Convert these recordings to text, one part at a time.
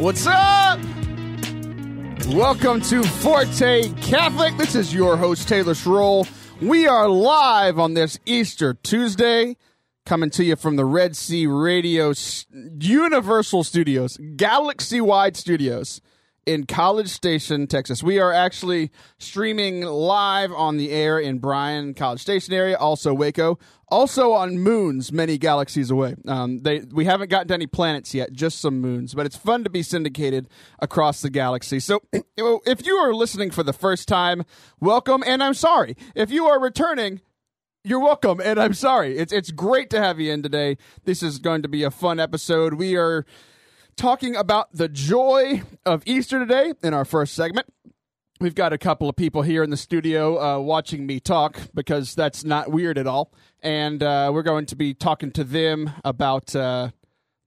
What's up? Welcome to Forte Catholic. This is your host, Taylor Schroll. We are live on this Easter Tuesday, coming to you from the Red Sea Radio Universal Studios, galaxy wide studios in College Station, Texas. We are actually streaming live on the air in Bryan, College Station area, also Waco, also on moons many galaxies away. Um, they we haven't gotten to any planets yet, just some moons, but it's fun to be syndicated across the galaxy. So if you are listening for the first time, welcome, and I'm sorry if you are returning. You're welcome, and I'm sorry. It's it's great to have you in today. This is going to be a fun episode. We are talking about the joy of Easter today in our first segment. We've got a couple of people here in the studio uh, watching me talk because that's not weird at all. And uh, we're going to be talking to them about uh,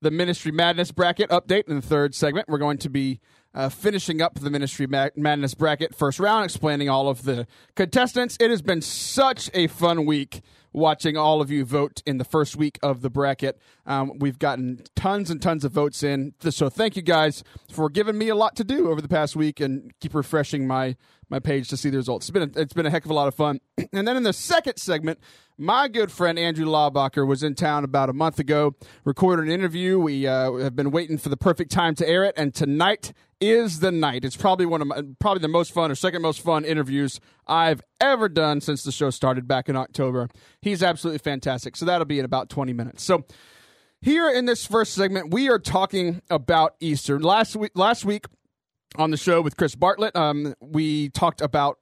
the Ministry Madness bracket update in the third segment. We're going to be uh, finishing up the Ministry Ma- Madness bracket first round, explaining all of the contestants. It has been such a fun week watching all of you vote in the first week of the bracket. Um, we've gotten tons and tons of votes in. So thank you guys for giving me a lot to do over the past week and keep refreshing my my page to see the results. It's been a, it's been a heck of a lot of fun. And then in the second segment, my good friend Andrew Laubacher was in town about a month ago, recorded an interview. We uh, have been waiting for the perfect time to air it, and tonight is the night. It's probably one of my, probably the most fun or second most fun interviews I've ever done since the show started back in October. He's absolutely fantastic. So that'll be in about 20 minutes. So here in this first segment, we are talking about Easter. Last week, last week on the show with Chris Bartlett, um, we talked about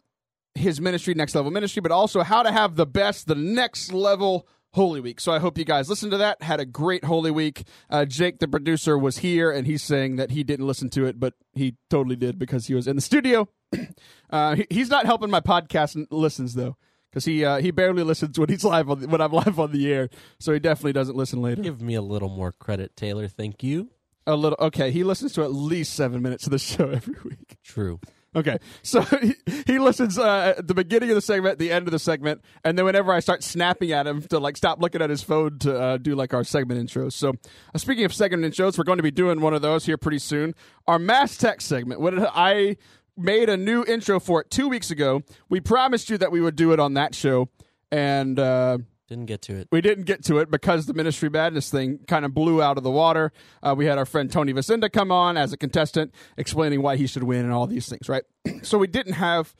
his ministry, Next Level Ministry, but also how to have the best, the next level Holy Week. So I hope you guys listened to that. Had a great Holy Week. Uh, Jake, the producer, was here, and he's saying that he didn't listen to it, but he totally did because he was in the studio. uh, he, he's not helping my podcast listens though, because he uh, he barely listens when he's live on the, when I'm live on the air. So he definitely doesn't listen later. Give me a little more credit, Taylor. Thank you. A little okay. He listens to at least seven minutes of the show every week. True. Okay, so he, he listens uh, at the beginning of the segment, the end of the segment, and then whenever I start snapping at him to like stop looking at his phone to uh, do like our segment intros. So, uh, speaking of segment intros, we're going to be doing one of those here pretty soon. Our mass text segment. What I made a new intro for it two weeks ago. We promised you that we would do it on that show, and uh, Didn't get to it. we didn't get to it because the Ministry Madness thing kind of blew out of the water. Uh, we had our friend Tony Vacinda come on as a contestant explaining why he should win and all these things, right? so we didn't have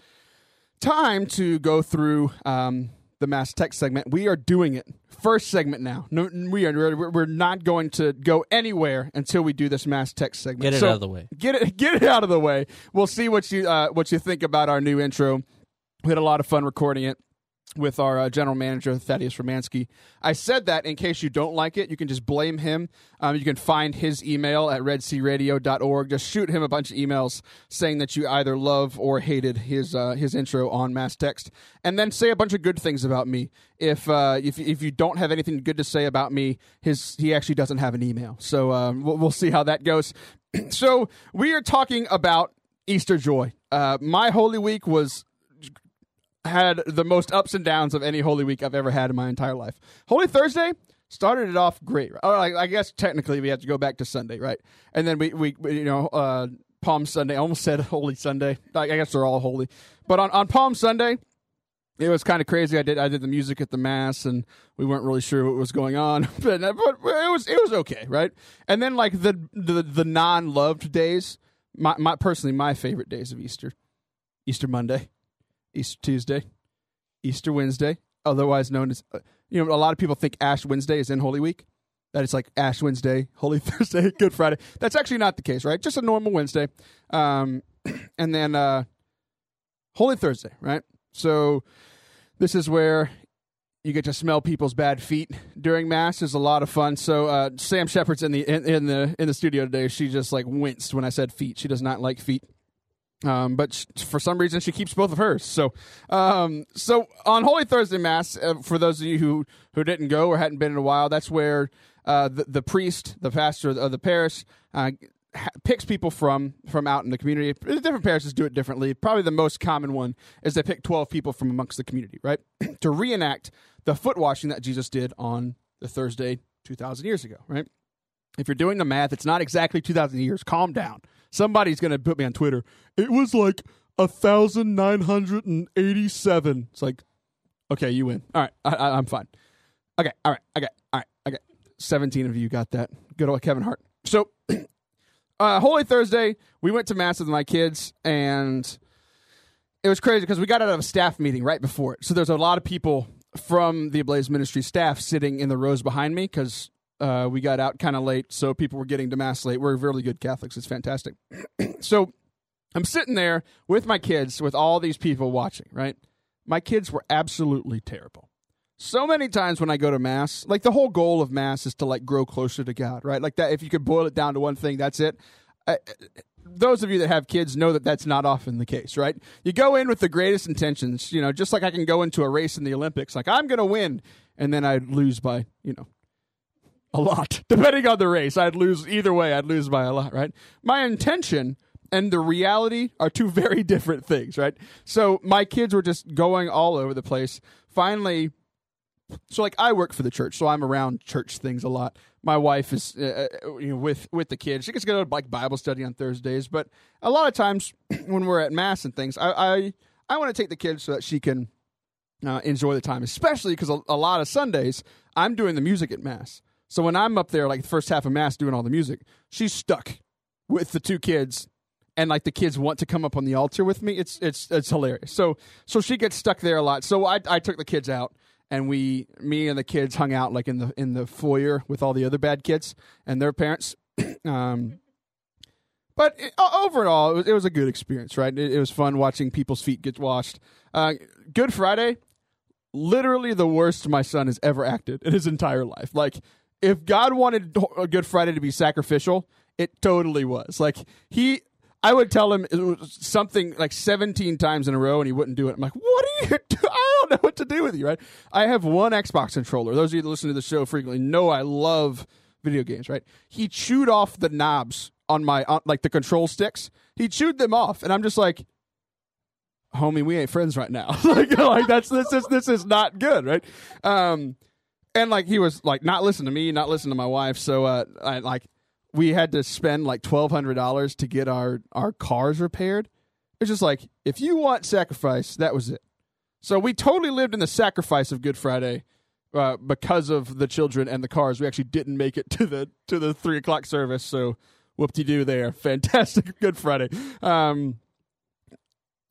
time to go through um, the mass text segment. We are doing it. First segment now. No, we are we're- not going to go anywhere until we do this mass text segment. Get it So out of the way. Get it get it out of the way. We'll see what you uh, what you think about our new intro. We had a lot of fun recording it with our uh, general manager Thaddeus Romansky. I said that in case you don't like it, you can just blame him. Um, you can find his email at redsearadio.org. Just shoot him a bunch of emails saying that you either love or hated his uh, his intro on Mass Text, and then say a bunch of good things about me. If uh, if if you don't have anything good to say about me, his he actually doesn't have an email. So um, we'll, we'll see how that goes. so we are talking about Easter joy. Uh, my Holy Week was had the most ups and downs of any Holy Week I've ever had in my entire life. Holy Thursday started it off great. Or I, guess technically we have to go back to Sunday, right? And then we, we, you know, uh, Palm Sunday. I almost said Holy Sunday. I guess they're all holy, but on, on Palm Sunday, it was kind of crazy. I did I did the music at the mass, and we weren't really sure what was going on, but, but it was it was okay, right? And then like the the, the non loved days, my, my personally my favorite days of Easter, Easter Monday, Easter Tuesday, Easter Wednesday, otherwise known as, uh, you know, a lot of people think Ash Wednesday is in Holy Week. That it's like Ash Wednesday, Holy Thursday, Good Friday. That's actually not the case, right? Just a normal Wednesday. Um, and then uh, Holy Thursday, right? So this is where you get to smell people's bad feet during mass. Is a lot of fun. So uh, Sam Shepard's in the in, in the in the studio today. She just like winced when I said feet. She does not like feet. Um, but for some reason, she keeps both of hers. So, um, so on Holy Thursday Mass, uh, for those of you who who didn't go or hadn't been in a while, that's where uh, the, the priest, the pastor of the parish, uh, ha- picks people from from out in the community. Different parishes do it differently. Probably the most common one is they pick twelve people from amongst the community, right, to reenact the foot washing that Jesus did on the Thursday two thousand years ago, right. If you're doing the math, it's not exactly 2,000 years. Calm down. Somebody's to put me on Twitter. It was like a 1,987. It's like, okay, you win. All right, I, I'm fine. Okay, all right, okay, all right, okay. 17 of you got that. Good old Kevin Hart. So, uh, Holy Thursday, we went to Mass with my kids, and it was crazy because we got out of a staff meeting right before it. So there's a lot of people from the Ablaze Ministry staff sitting in the rows behind me because uh, we got out kind of late, so people were getting to Mass late. We're really good Catholics. It's fantastic. so I'm sitting there with my kids, with all these people watching, right? My kids were absolutely terrible. So many times when I go to Mass, like the whole goal of Mass is to like grow closer to God, right? Like that, if you could boil it down to one thing, that's it. I, those of you that have kids know that that's not often the case, right? You go in with the greatest intentions, you know, just like I can go into a race in the Olympics, like I'm going to win, and then I'd lose by, you know, a lot. Depending on the race, I'd lose either way, I'd lose by a lot, right? My intention and the reality are two very different things, right? So my kids were just going all over the place. Finally, so like I work for the church, so I'm around church things a lot. My wife is uh, uh, you know, with with the kids. She gets to go to like Bible study on Thursdays, but a lot of times when we're at mass and things, I I, I want to take the kids so that she can uh, enjoy the time, especially because a, a lot of Sundays I'm doing the music at mass. So when I'm up there, like the first half of mass doing all the music, she's stuck with the two kids and like the kids want to come up on the altar with me. It's it's it's hilarious. So so she gets stuck there a lot. So I I took the kids out and we me and the kids hung out like in the in the foyer with all the other bad kids and their parents. um, but it, overall, it was, it was, a good experience, right? It, it, was fun watching people's feet get washed. Uh, good Friday, literally the worst my son has ever acted in his entire life. Like, if God wanted a Good Friday to be sacrificial, it totally was. Like, he I would tell him something like 17 times in a row and he wouldn't do it. I'm like, what are you doing? I don't know what to do with you, right? I have one Xbox controller. Those of you that listen to the show frequently know I love video games, right? He chewed off the knobs on my, on, like the control sticks. He chewed them off. And I'm just like, homie, we ain't friends right now. like, like that's, this is, this is not good, right? Um, and like he was like not listening to me, not listening to my wife. So, uh, I like, we had to spend like twelve hundred dollars to get our our cars repaired. It's just like if you want sacrifice, that was it. So we totally lived in the sacrifice of Good Friday uh, because of the children and the cars. We actually didn't make it to the to the three o'clock service. So whoop de doo there. Fantastic Good Friday. Um,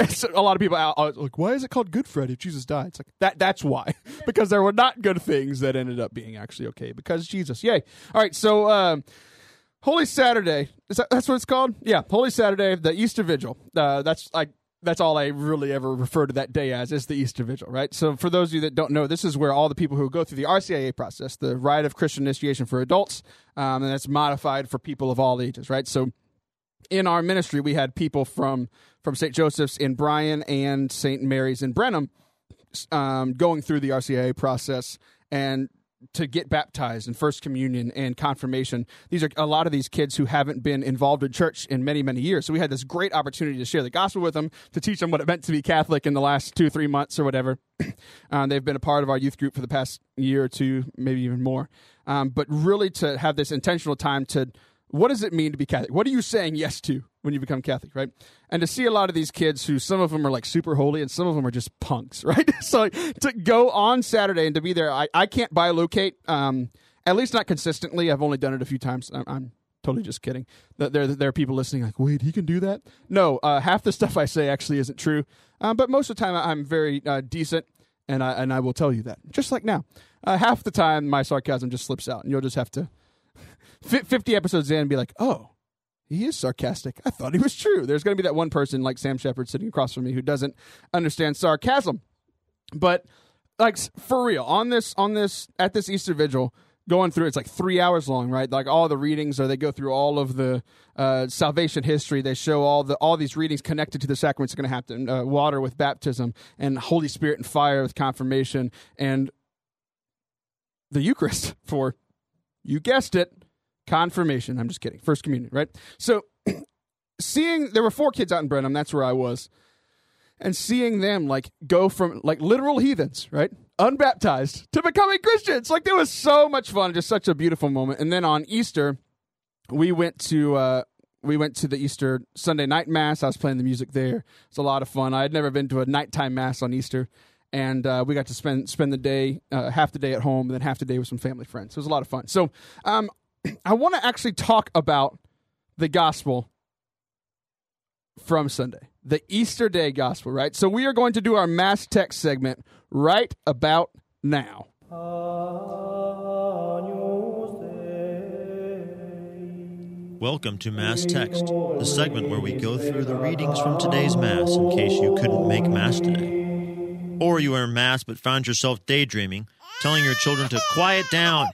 so a lot of people are like, why is it called Good Friday? Jesus died. It's like that. That's why, because there were not good things that ended up being actually okay because Jesus. Yay! All right, so um, Holy Saturday. Is that that's what it's called? Yeah, Holy Saturday, the Easter Vigil. Uh, that's like that's all I really ever refer to that day as is the Easter Vigil, right? So for those of you that don't know, this is where all the people who go through the RCIA process, the rite of Christian initiation for adults, um, and that's modified for people of all ages, right? So in our ministry, we had people from from St. Joseph's in Bryan and St. Mary's in Brenham um, going through the RCIA process and to get baptized and first communion and confirmation. These are a lot of these kids who haven't been involved in church in many, many years. So we had this great opportunity to share the gospel with them, to teach them what it meant to be Catholic in the last two, three months or whatever. uh, they've been a part of our youth group for the past year or two, maybe even more. Um, but really to have this intentional time to what does it mean to be Catholic? What are you saying yes to when you become Catholic, right? And to see a lot of these kids who some of them are like super holy and some of them are just punks, right? so to go on Saturday and to be there, I, I can't bilocate, um, at least not consistently. I've only done it a few times. I'm, I'm totally just kidding. There, there are people listening like, wait, he can do that? No, uh, half the stuff I say actually isn't true. Um, but most of the time I'm very uh, decent and I, and I will tell you that, just like now. Uh, half the time my sarcasm just slips out and you'll just have to 50 episodes in and be like, oh, he is sarcastic. I thought he was true. There's going to be that one person like Sam Shepard sitting across from me who doesn't understand sarcasm. But like for real, on this on this at this Easter vigil, going through it's like three hours long, right? Like all the readings, or they go through all of the uh, salvation history. They show all the all these readings connected to the sacraments going to happen: uh, water with baptism, and Holy Spirit and fire with confirmation, and the Eucharist for you guessed it, confirmation. I'm just kidding. First communion, right? So seeing there were four kids out in Brenham, that's where I was. And seeing them like go from like literal heathens, right? Unbaptized to becoming Christians. Like there was so much fun, just such a beautiful moment. And then on Easter, we went to uh, we went to the Easter Sunday night mass. I was playing the music there. It's a lot of fun. I had never been to a nighttime mass on Easter, and uh, we got to spend spend the day, uh, half the day at home, and then half the day with some family friends. So it was a lot of fun. So um, I want to actually talk about the gospel from Sunday, the Easter Day gospel. Right. So we are going to do our mass text segment right about now. Welcome to Mass Text, the segment where we go through the readings from today's Mass in case you couldn't make Mass today. Or you were in Mass but found yourself daydreaming, telling your children to quiet down,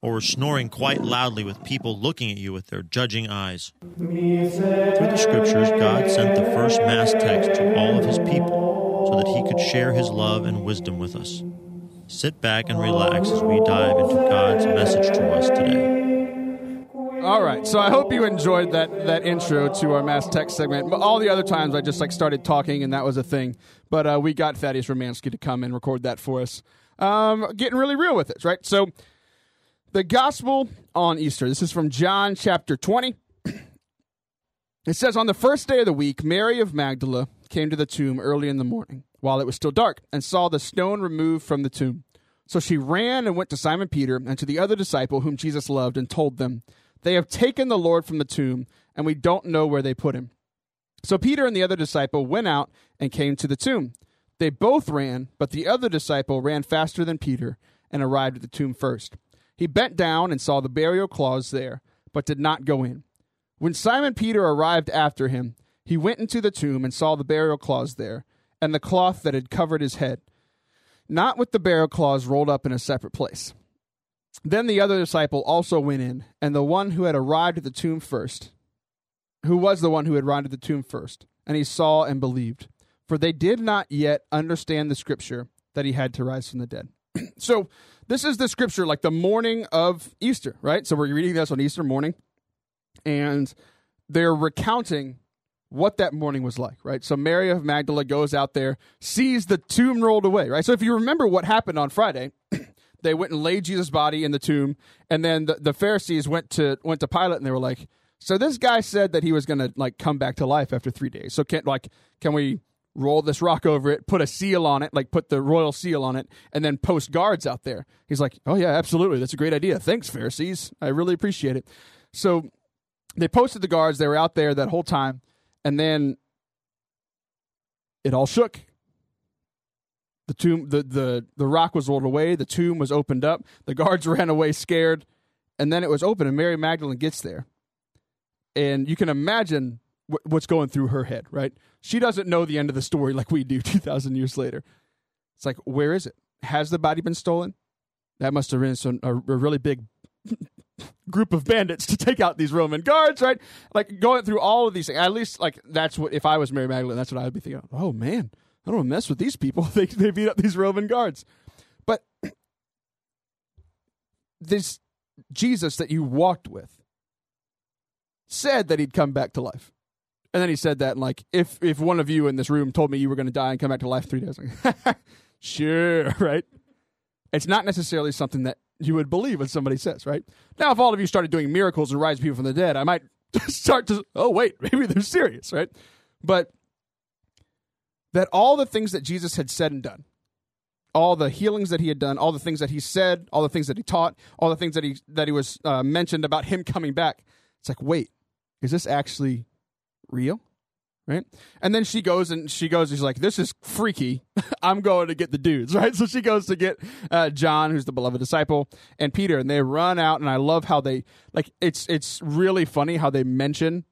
or snoring quite loudly with people looking at you with their judging eyes. Through the Scriptures, God sent the first Mass text to all of His people so that He could share His love and wisdom with us. Sit back and relax as we dive into God's message to us today. All right, so I hope you enjoyed that that intro to our mass text segment. But all the other times I just like started talking and that was a thing. But uh, we got Thaddeus Romansky to come and record that for us. Um, getting really real with it, right? So the gospel on Easter. This is from John chapter twenty. It says, On the first day of the week, Mary of Magdala came to the tomb early in the morning, while it was still dark, and saw the stone removed from the tomb. So she ran and went to Simon Peter and to the other disciple whom Jesus loved, and told them, They have taken the Lord from the tomb, and we don't know where they put him. So Peter and the other disciple went out and came to the tomb. They both ran, but the other disciple ran faster than Peter and arrived at the tomb first. He bent down and saw the burial cloths there, but did not go in. When Simon Peter arrived after him, he went into the tomb and saw the burial cloths there, and the cloth that had covered his head, not with the burial cloths rolled up in a separate place. Then the other disciple also went in, and the one who had arrived at the tomb first, who was the one who had arrived at the tomb first, and he saw and believed, for they did not yet understand the scripture that he had to rise from the dead. so this is the scripture like the morning of Easter, right? So we're reading this on Easter morning, and they're recounting what that morning was like, right? So Mary of Magdala goes out there, sees the tomb rolled away, right? So if you remember what happened on Friday, they went and laid Jesus' body in the tomb, and then the, the Pharisees went to went to Pilate and they were like, "So this guy said that he was going to like come back to life after three days. So can't like can we roll this rock over it, put a seal on it, like put the royal seal on it, and then post guards out there?" He's like, "Oh yeah, absolutely, that's a great idea. Thanks, Pharisees. I really appreciate it." So they posted the guards. They were out there that whole time, and then it all shook the tomb the, the the rock was rolled away the tomb was opened up the guards ran away scared and then it was open and mary magdalene gets there and you can imagine wh- what's going through her head right? She doesn't know the end of the story like we do 2000 years later. It's like where is it? Has the body been stolen? That must have been some, a, a really big group of bandits to take out these roman guards right? Like going through all of these things. At least like that's what if i was mary magdalene that's what i would be thinking oh man I don't want to mess with these people. they they beat up these Roman guards. But this Jesus that you walked with said that he'd come back to life. And then he said that and like if if one of you in this room told me you were going to die and come back to life 3 days like sure, right? It's not necessarily something that you would believe when somebody says, right? Now if all of you started doing miracles and rise people from the dead, I might start to oh wait, maybe they're serious, right? But that all the things that Jesus had said and done, all the healings that he had done, all the things that he said, all the things that he taught, all the things that he that he was uh, mentioned about him coming back. It's like, wait, is this actually real? Right? And then she goes and she goes, she's like, this is freaky. I'm going to get the dudes, right? So she goes to get uh, John, who's the beloved disciple, and Peter, and they run out. And I love how they like. It's it's really funny how they mention,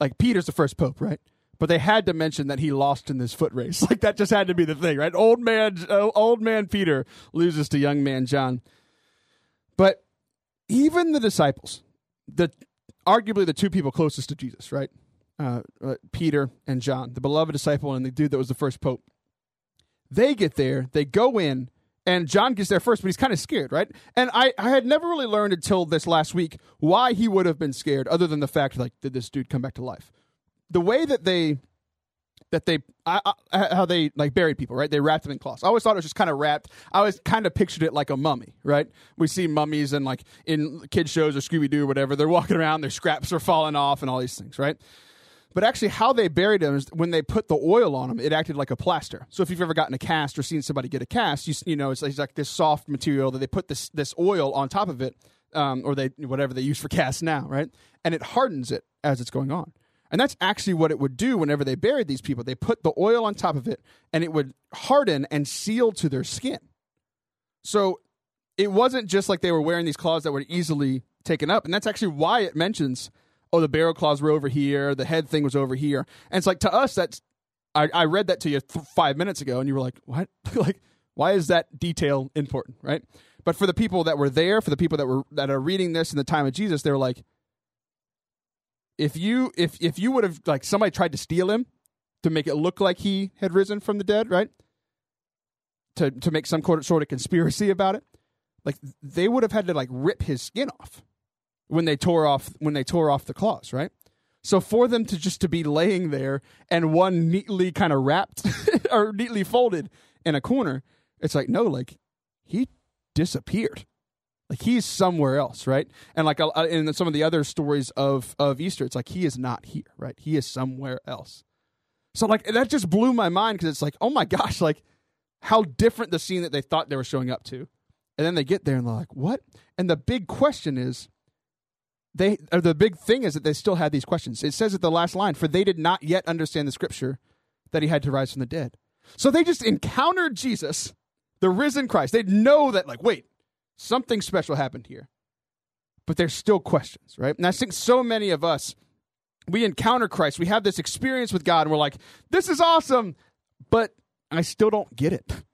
like Peter's the first pope, right? but they had to mention that he lost in this foot race. Like that just had to be the thing, right? Old man, uh, old man Peter loses to young man John. But even the disciples, the arguably the two people closest to Jesus, right? Uh, uh, Peter and John, the beloved disciple and the dude that was the first pope. They get there, they go in, and John gets there first, but he's kind of scared, right? And I, I had never really learned until this last week why he would have been scared, other than the fact, like, did this dude come back to life? the way that they that they I, I, how they like buried people, right? They wrapped them in cloths. I always thought it was just kind of wrapped. I always kind of pictured it like a mummy, right? We see mummies and like in kid shows or Scooby Doo or whatever. They're walking around, their scraps are falling off, and all these things, right? But actually, how they buried them is when they put the oil on them, it acted like a plaster. So if you've ever gotten a cast or seen somebody get a cast, you you know it's like, it's like this soft material that they put this this oil on top of it, um, or they whatever they use for casts now, right? And it hardens it as it's going on. And that's actually what it would do whenever they buried these people. They put the oil on top of it, and it would harden and seal to their skin. So it wasn't just like they were wearing these cloths that were easily taken up, and that's actually why it mentions oh, the burial cloths were over here, the head thing was over here. And it's like to us, that's I, I read that to you th- five minutes ago, and you were like, what? like, why is that detail important, right? But for the people that were there, for the people that were that are reading this in the time of Jesus, they were like, if you if if you would have like somebody tried to steal him to make it look like he had risen from the dead, right? To to make some sort of conspiracy about it, like they would have had to like rip his skin off when they tore off when they tore off the cloths, right? So for them to just to be laying there and one neatly kind of wrapped or neatly folded in a corner, it's like no, like he disappeared. Like he's somewhere else, right? And like uh, in some of the other stories of of Easter, it's like he is not here, right? He is somewhere else. So like that just blew my mind because it's like, oh my gosh, like how different the scene that they thought they were showing up to, and then they get there and they're like, what? And the big question is, they the big thing is that they still had these questions. It says at the last line, "For they did not yet understand the scripture that he had to rise from the dead." So they just encountered Jesus, the risen Christ. They know that, like, wait, something special happened here, but there's still questions, right? And I think so many of us, we encounter Christ, we have this experience with God, and we're like, "This is awesome," but I still don't get it.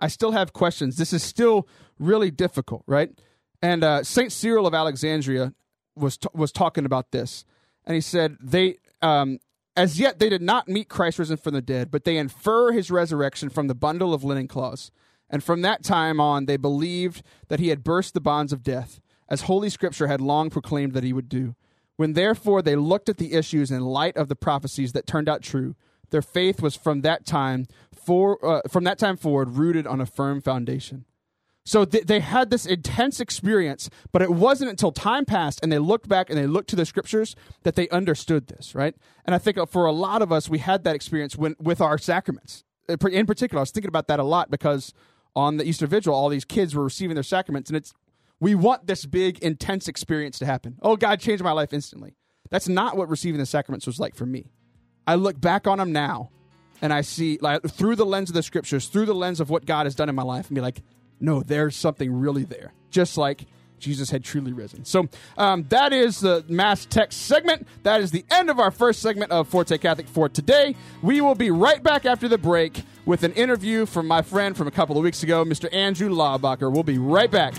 I still have questions. This is still really difficult, right? And uh, Saint Cyril of Alexandria was t- was talking about this, and he said they um, as yet they did not meet Christ risen from the dead, but they infer his resurrection from the bundle of linen cloths, and from that time on they believed that he had burst the bonds of death, as Holy Scripture had long proclaimed that he would do. When therefore they looked at the issues in light of the prophecies that turned out true, their faith was from that time for uh, from that time forward rooted on a firm foundation. So th- they had this intense experience, but it wasn't until time passed and they looked back and they looked to the scriptures that they understood this, right? And I think for a lot of us, we had that experience when, with our sacraments. Uh, in particular, I was thinking about that a lot because on the Easter Vigil, all these kids were receiving their sacraments, and it's we want this big, intense experience to happen. Oh, God changed my life instantly. That's not what receiving the sacraments was like for me. I look back on them now, and I see like through the lens of the scriptures, through the lens of what God has done in my life, and be like, no, there's something really there, just like Jesus had truly risen. So um, that is the Mass Text segment. That is the end of our first segment of Forte Catholic for today. We will be right back after the break with an interview from my friend from a couple of weeks ago, Mr. Andrew Laubacher. We'll be right back.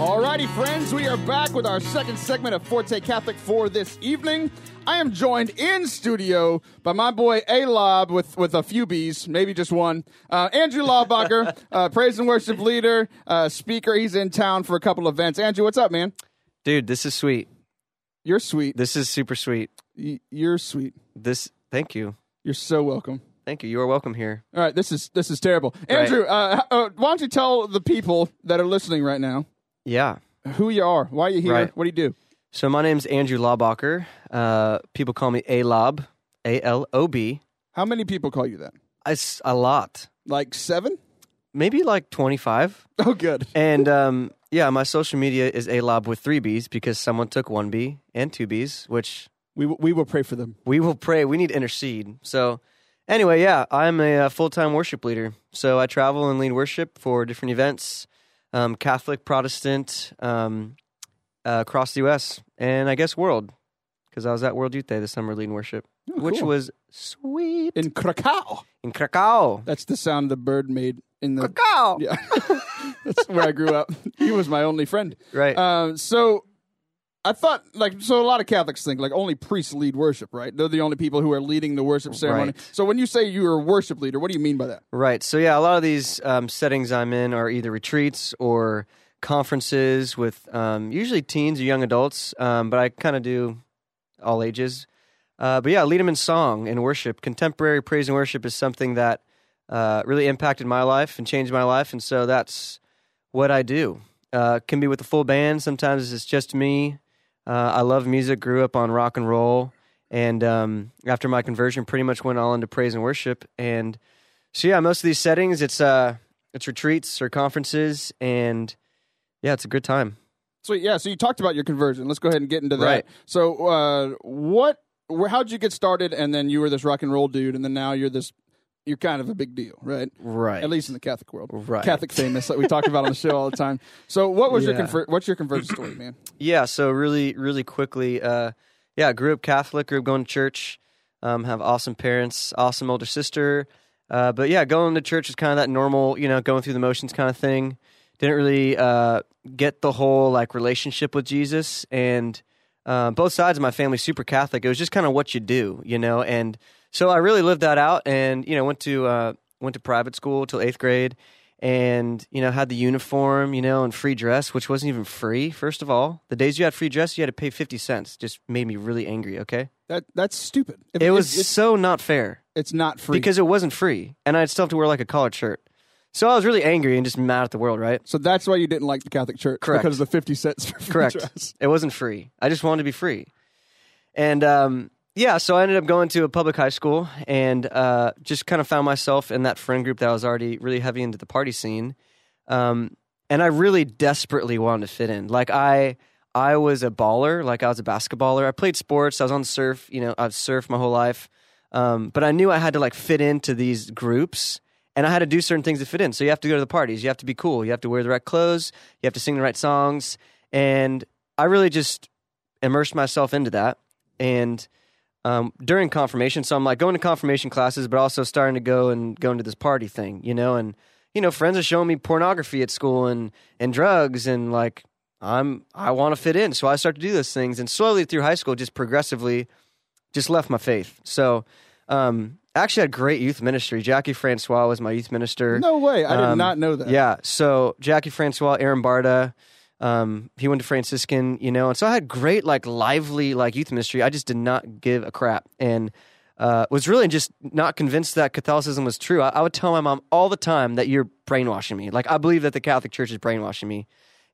Alrighty, friends, we are back with our second segment of Forte Catholic for this evening. I am joined in studio by my boy A Lob with, with a few B's, maybe just one. Uh, Andrew Laubacher, uh, praise and worship leader, uh, speaker. He's in town for a couple events. Andrew, what's up, man? Dude, this is sweet. You're sweet. This is super sweet. Y- You're sweet. This, thank you. You're so welcome. Thank you. You are welcome here. All right, this is this is terrible. Right. Andrew, uh, uh, why don't you tell the people that are listening right now Yeah. who you are, why you here, Right. what do you do? So my name's Andrew Laubacher. Uh, people call me A Lob, A L O B. How many people call you that? It's a lot. Like seven? Maybe like 25. Oh, good. And um, yeah, my social media is A Lob with three B's because someone took one B and two B's, which We will- we will pray for them. we will pray. We need to intercede. So, anyway, yeah, I'm a, uh full time worship leader. So I travel and lead worship for different events, um, Catholic, Protestant, um, uh, across the U.S. and I guess world, because I was at World Youth Day this summer leading worship, Oh, which cool. was sweet in Krakow. in Krakow. That's the sound the bird made in the. Krakow, Yeah, that's where I grew up. He was my only friend. right? Um, so, I thought like so a lot of Catholics think like only priests lead worship, right? They're the only people who are leading the worship ceremony. Right. So when you say you're a worship leader, what do you mean by that? Right. So yeah, a lot of these um, settings I'm in are either retreats or conferences with um, usually teens or young adults, um, but I kind of do all ages. Uh, but yeah, lead them in song and worship. Contemporary praise and worship is something that uh, really impacted my life and changed my life, and so that's what I do. Uh, can be with a full band. Sometimes it's just me. Uh, I love music. Grew up on rock and roll, and um, after my conversion, pretty much went all into praise and worship. And so yeah, most of these settings, it's uh, it's retreats or conferences, and yeah, it's a good time. So, yeah. So you talked about your conversion. Let's go ahead and get into that. Right. So, uh, what? How'd you get started? And then you were this rock and roll dude, and then now you're this. You're kind of a big deal, right? Right. At least in the Catholic world, Right. Catholic famous that we talk about on the show all the time. So, what was your Yeah. conver- What's your conversion story, man? Yeah, so really, really quickly, uh, yeah, grew up Catholic, grew up going to church, um, have awesome parents, awesome older sister. Uh, but yeah, going to church is kind of that normal, you know, going through the motions kind of thing. Didn't really uh, get the whole like relationship with Jesus, and uh, both sides of my family super Catholic. It was just kind of what you do, you know, and so I really lived that out, and you know, went to uh, went to private school till eighth grade, and you know had the uniform you know and free dress which wasn't even free first of all. The days you had free dress you had to pay 50 cents. Just made me really angry okay? That that's stupid. If- it was so not fair. It's not free. Because it wasn't free. And i'd still have to wear like a collared shirt. So i was really angry and just mad at the world right? So that's why you didn't like the Catholic Church? Correct. because of the fifty cents for free correct. dress. it wasn't free. I just wanted to be free. And um, yeah so i ended up going to a public high school and uh, just kind of found myself in that friend group that was already really heavy into the party scene. Um, and i really desperately wanted to fit in. Like i i was a baller. Like i was a basketballer. I played sports. I was on surf you know i've surfed my whole life. Um, but i knew i had to like fit into these groups and I had to do certain things to fit in. So you have to go to the parties, you have to be cool, you have to wear the right clothes, you have to sing the right songs, and I really just immersed myself into that. And um, during confirmation, so I'm like going to confirmation classes, but also starting to go and go into this party thing, you know. And you know, friends are showing me pornography at school and and drugs, and like I'm I want to fit in, so I start to do those things. And slowly through high school, just progressively, just left my faith. So. Um, actually had great youth ministry. Jackie Francois was my youth minister. No way! I did Um, not know that. Yeah. So Jackie Francois, Aaron Barda, um, he went to Franciscan, you know, and so I had great, like, lively, like, youth ministry. I just did not give a crap, and uh, was really just not convinced that Catholicism was true. I, I would tell my mom all the time that you're brainwashing me. Like, I believe that the Catholic Church is brainwashing me,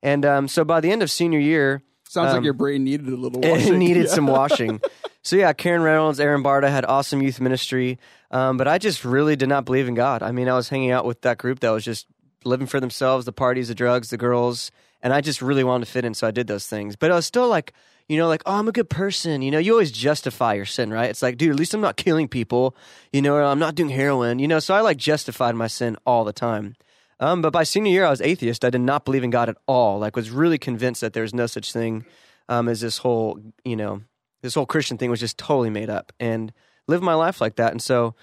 and um, so by the end of senior year, Sounds like Um, your brain needed a little Washing. it needed Yeah. some washing. So yeah, Karen Reynolds, Aaron Barda had awesome youth ministry, um, but I just really did not believe in God. I mean, I was hanging out with that group that was just living for themselves, the parties, the drugs, the girls, and I just really wanted to fit in, so I did those things. But I was still like, you know, like, oh, I'm a good person. You know, you always justify your sin, right? It's like, dude, at least I'm not killing people. You know, or I'm not doing heroin. You know, so I like justified my sin all the time. Um, but by senior year, I was atheist. I did not believe in God at all. Like, was really convinced that there was no such thing um, as this whole, you know, this whole Christian thing was just totally made up, and lived my life like that. And so,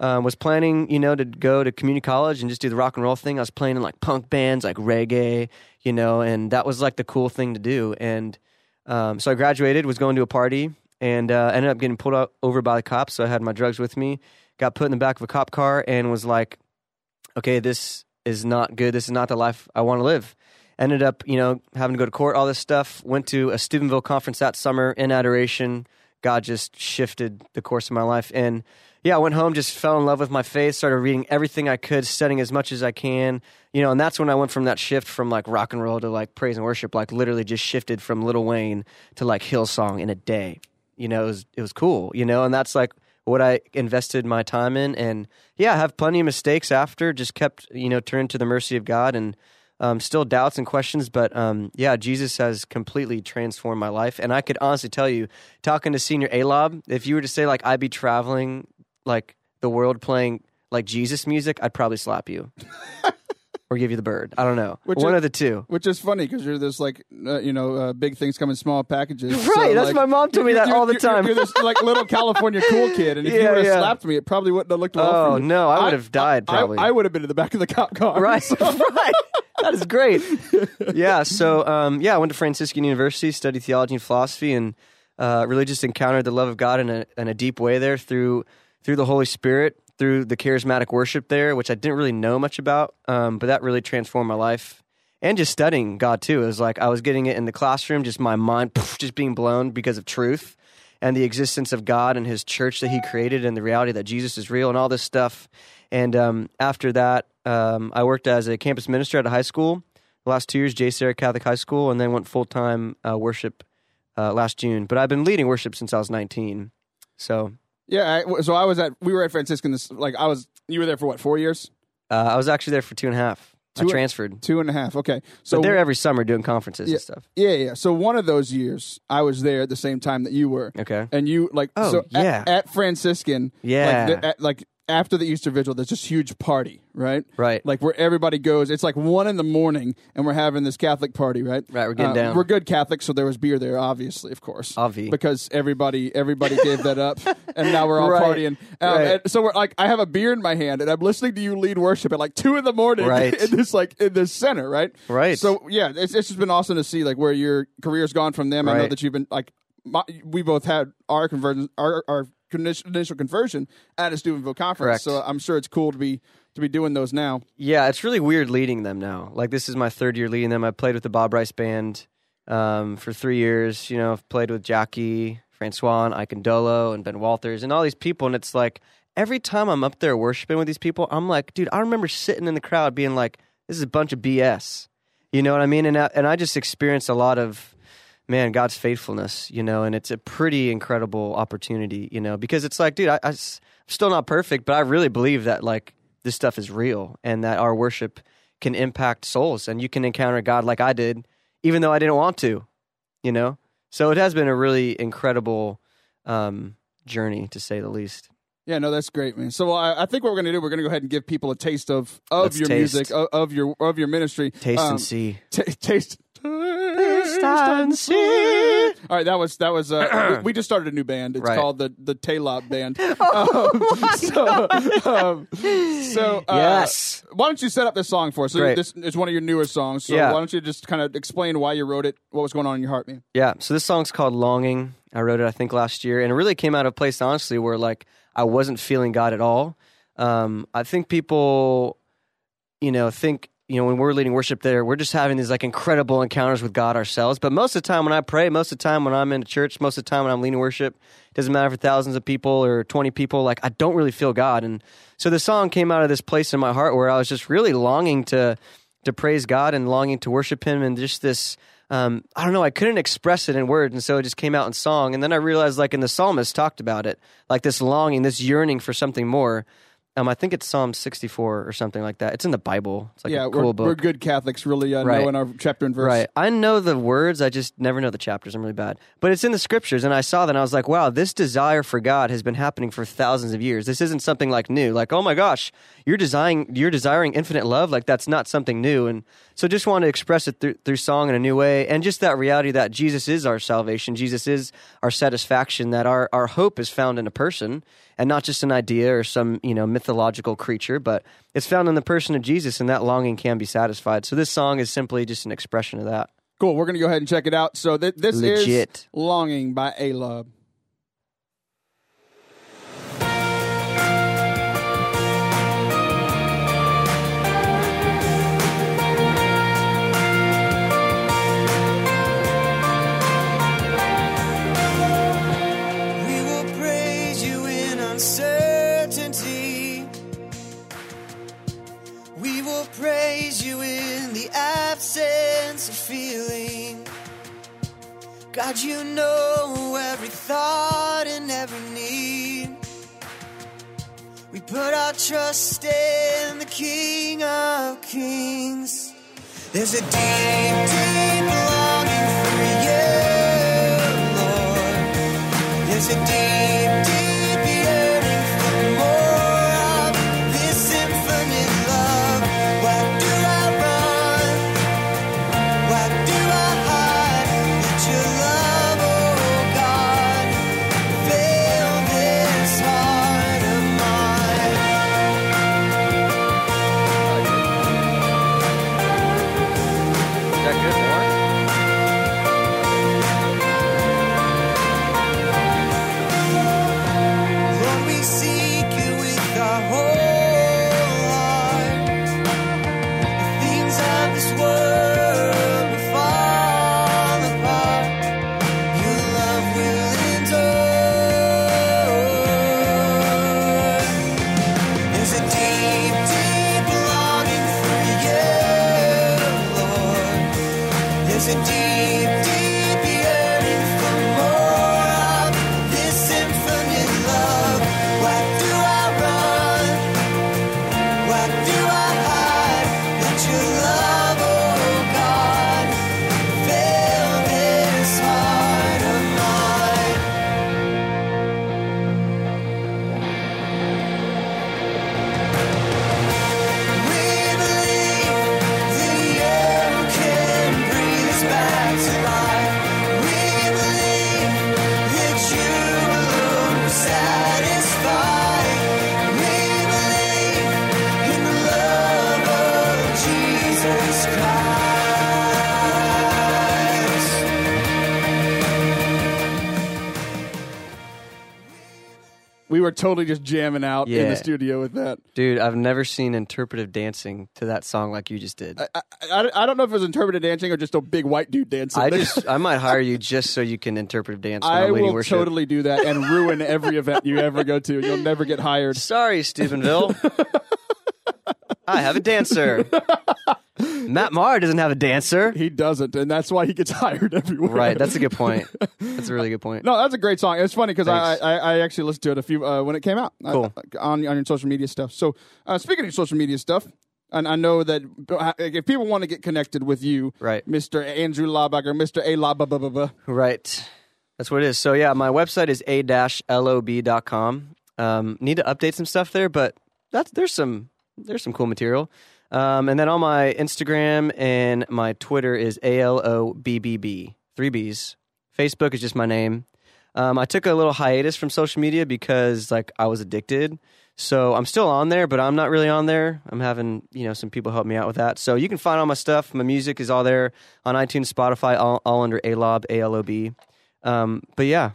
um, was planning, you know, to go to community college and just do the rock and roll thing. I was playing in like punk bands, like reggae, you know, and that was like the cool thing to do. And um, so I graduated, was going to a party, and uh, ended up getting pulled out, over by the cops. So I had my drugs with me, got put in the back of a cop car, and was like, okay, this is not good. This is not the life I want to live. Ended up, you know, having to go to court, all this stuff. Went to a Steubenville conference that summer in adoration. God just shifted the course of my life. And yeah, I went home, just fell in love with my faith, started reading everything I could, studying as much as I can, you know, and that's when I went from that shift from like rock and roll to like praise and worship, like literally just shifted from Lil Wayne to like Hillsong in a day. You know, it was it was cool, you know, and that's like what I invested my time in. And yeah, I have plenty of mistakes after, just kept, you know, turned to the mercy of God and um, still doubts and questions. But um, yeah, Jesus has completely transformed my life. And I could honestly tell you, talking to Senior Alob, if you were to say, like, I'd be traveling like the world playing like Jesus music, I'd probably slap you. or give you the bird. I don't know. Which One is- of the two. Which is funny because you're this like uh, you know uh, big things come in small packages. Right, So, that's like, my mom told me you're- that you're- all the you're- time. You're, this like little California cool kid, and if you would have yeah. slapped me, it probably wouldn't have looked well Oh, no, I would have died, I- probably. I, would have been in the back of the cop car. Right, So- right. That is great. Yeah. So, um, yeah, I went to Franciscan University, studied theology and philosophy, and uh, really just encountered the love of God in a in a deep way there through through the Holy Spirit, through the charismatic worship there, which I didn't really know much about, um, but that really transformed my life. And just studying God too. It was like I was getting it in the classroom, just my mind poof, just being blown because of truth and the existence of God and His church that He created, and the reality that Jesus is real, and all this stuff. And um, after that, um, I worked as a campus minister at a high school. The last two years, JSerra Catholic High School, and then went full time uh, worship uh, last June. But I've been leading worship since I was 19. So yeah. I, so I was at we were at Franciscan. This like I was. You were there for what? Four years? uh, I was actually there for two and a half. Two- I transferred. Two and a half. Okay. So So they're every summer doing conferences Yeah. and stuff. yeah, yeah. So one of those years, I was there at the same time that you were. Okay. And you like Oh, so at- yeah. at, Franciscan, Yeah. like, the, at, like after the Easter Vigil, there's this huge party, right? Right. Like where everybody goes. It's like one in the morning, and we're having this Catholic party, right? Right, we're getting Uh, down. We're good Catholics, so there was beer there, obviously, of course, Obvi. because everybody everybody gave that up, and now we're all Right, partying. Um, right. and so we're like, I have a beer in my hand, and I'm listening to you lead worship at like two in the morning, Right. in this like in this center, right? Right. So yeah, it's, it's just been awesome to see like where your career's gone from them. I know that you've been like my, we both had our conversion, our our initial conversion at a Steubenville conference. Correct. So I'm sure it's cool to be to be doing those now. Yeah, it's really weird leading them now. Like this is my third year leading them. I played with the Bob Rice band um, for three years. You know, I've played with Jackie, Francois, and Ike Ndolo, and Ben Walther, and all these people. And it's like every time I'm up there worshiping with these people, I'm like, dude, I remember sitting in the crowd being like, this is a bunch of BS. You know what I mean? And I, and I just experienced a lot of man God's faithfulness. You know, and it's a pretty incredible opportunity. You know, because it's like, dude, I, am still not perfect, but I really believe that like this stuff is real and that our worship can impact souls and you can encounter God like I did, even though I didn't want to, you know? So it has been a really incredible um, journey, to say the least. Yeah, no, that's great, man. So I, I think what we're gonna do, we're gonna go ahead and give people a taste of of Let's your taste. music, of, of your of your ministry. Taste Um, and see. ta- taste. And see. All right, that was that was. Uh, we we just started a new band. It's Right. called the the Taylop Band. um, so, um, so uh, Yes. Why don't you set up this song for us? So Great. this is one of your newer songs. So Yeah. why don't you just kind of explain why you wrote it, what was going on in your heart, man? Yeah. So this song's called Longing. I wrote it, I think, last year. And it really came out of a place, honestly, where like I wasn't feeling God at all. Um, I think people, you know, think, you know, when we're leading worship there, we're just having these like incredible encounters with God ourselves. But most of the time when I pray, most of the time when I'm in a church, most of the time when I'm leading worship, doesn't matter for thousands of people or 20 people, like I don't really feel God. And so the song came out of this place in my heart where I was just really longing to to praise God and longing to worship Him and just this. Um, I don't know. I couldn't express it in words, and so it just came out in song. And then I realized, like in the psalmist talked about it, like this longing, this yearning for something more. Um, I think it's Psalm 64 or something like that. It's in the Bible. It's like yeah, a cool we're, book. we're good Catholics, really uh, Right. know in our chapter and verse. Right. I know the words. I just never know the chapters. I'm really bad. But it's in the scriptures. And I saw that and I was like, wow, this desire for God has been happening for thousands of years. This isn't something like new. Like, oh my gosh, you're desiring, you're desiring infinite love. Like that's not something new. And so just want to express it through, through song in a new way. And just that reality that Jesus is our salvation. Jesus is our satisfaction, that our, our hope is found in a person and not just an idea or some, you know, mythological creature, but it's found in the person of Jesus and that longing can be satisfied. So this song is simply just an expression of that. Cool. We're gonna go ahead and check it out. So th- this is "Longing" by A Lob. Feeling. God, you know every thought and every need. We put our trust in the King of Kings. There's a deep, deep longing for you, Lord. There's a deep, deep There's a deep, totally just jamming out in Yeah. the studio with that. Dude, I've never seen interpretive dancing to that song like you just did. I, I, I don't know if it was interpretive dancing or just a big white dude dancing. I just, I might hire you just so you can interpretive dance when I I'm leading will worship. totally do that and ruin every event you ever go to. You'll never get hired. Sorry, Steubenville. I have a dancer. Matt Maher doesn't have a dancer. He doesn't, and that's why he gets hired everywhere. Right, that's a good point. That's a really good point. No, that's a great song. It's funny because I, I I actually listened to it a few uh, when it came out uh, on on your social media stuff. So uh, speaking of social media stuff, and I know that uh, if people want to get connected with you, Right. Mister Andrew Laubacher, Mister A Lababa, Right. That's what it is. So yeah, my website is a-lob.com. Um, need to update some stuff there, but that's there's some there's some cool material. Um, and then on my Instagram and my Twitter is A L O B B B. Three B's. Facebook is just my name. Um, I took a little hiatus from social media because like I was addicted. So I'm still on there, but I'm not really on there. I'm having, you know, some people help me out with that. So you can find all my stuff. My music is all there on iTunes, Spotify, all, all under ALOB, A-L-O-B. Um, but yeah,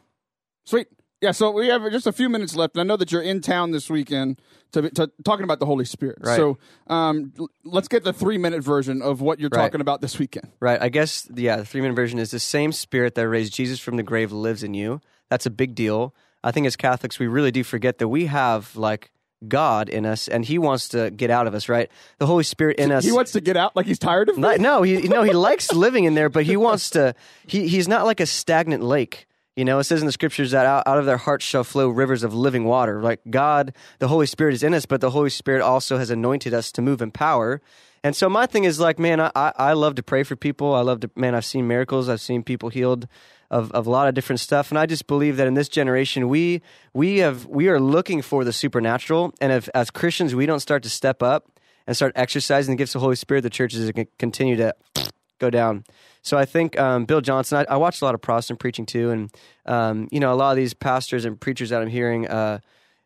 Sweet. Yeah, so we have just a few minutes left. I know that you're in town this weekend to, to talking about the Holy Spirit. Right. So um, let's get the three minute version of what you're Right. talking about this weekend. right. I guess, yeah, the three minute version is the same spirit that raised Jesus from the grave lives in you. That's a big deal. I think as Catholics, we really do forget that we have like God in us and he wants to get out of us, right? The Holy Spirit in us. He wants to get out like he's tired of me. Not- no, he no, he likes living in there, but he wants to. He he's not like a stagnant lake. You know, it says in the scriptures that out, out of their hearts shall flow rivers of living water. Like God, the Holy Spirit is in us, but the Holy Spirit also has anointed us to move in power. And so my thing is like, man, I, I love to pray for people. I love to, man, I've seen miracles. I've seen people healed of, of a lot of different stuff. And I just believe that in this generation, we, we have, we are looking for the supernatural. And if as Christians, we don't start to step up and start exercising the gifts of the Holy Spirit, the churches are going to continue to go down. So I think um, Bill Johnson. I, I watched a lot of Protestant preaching too, and um, you know a lot of these pastors and preachers that I'm hearing. Uh,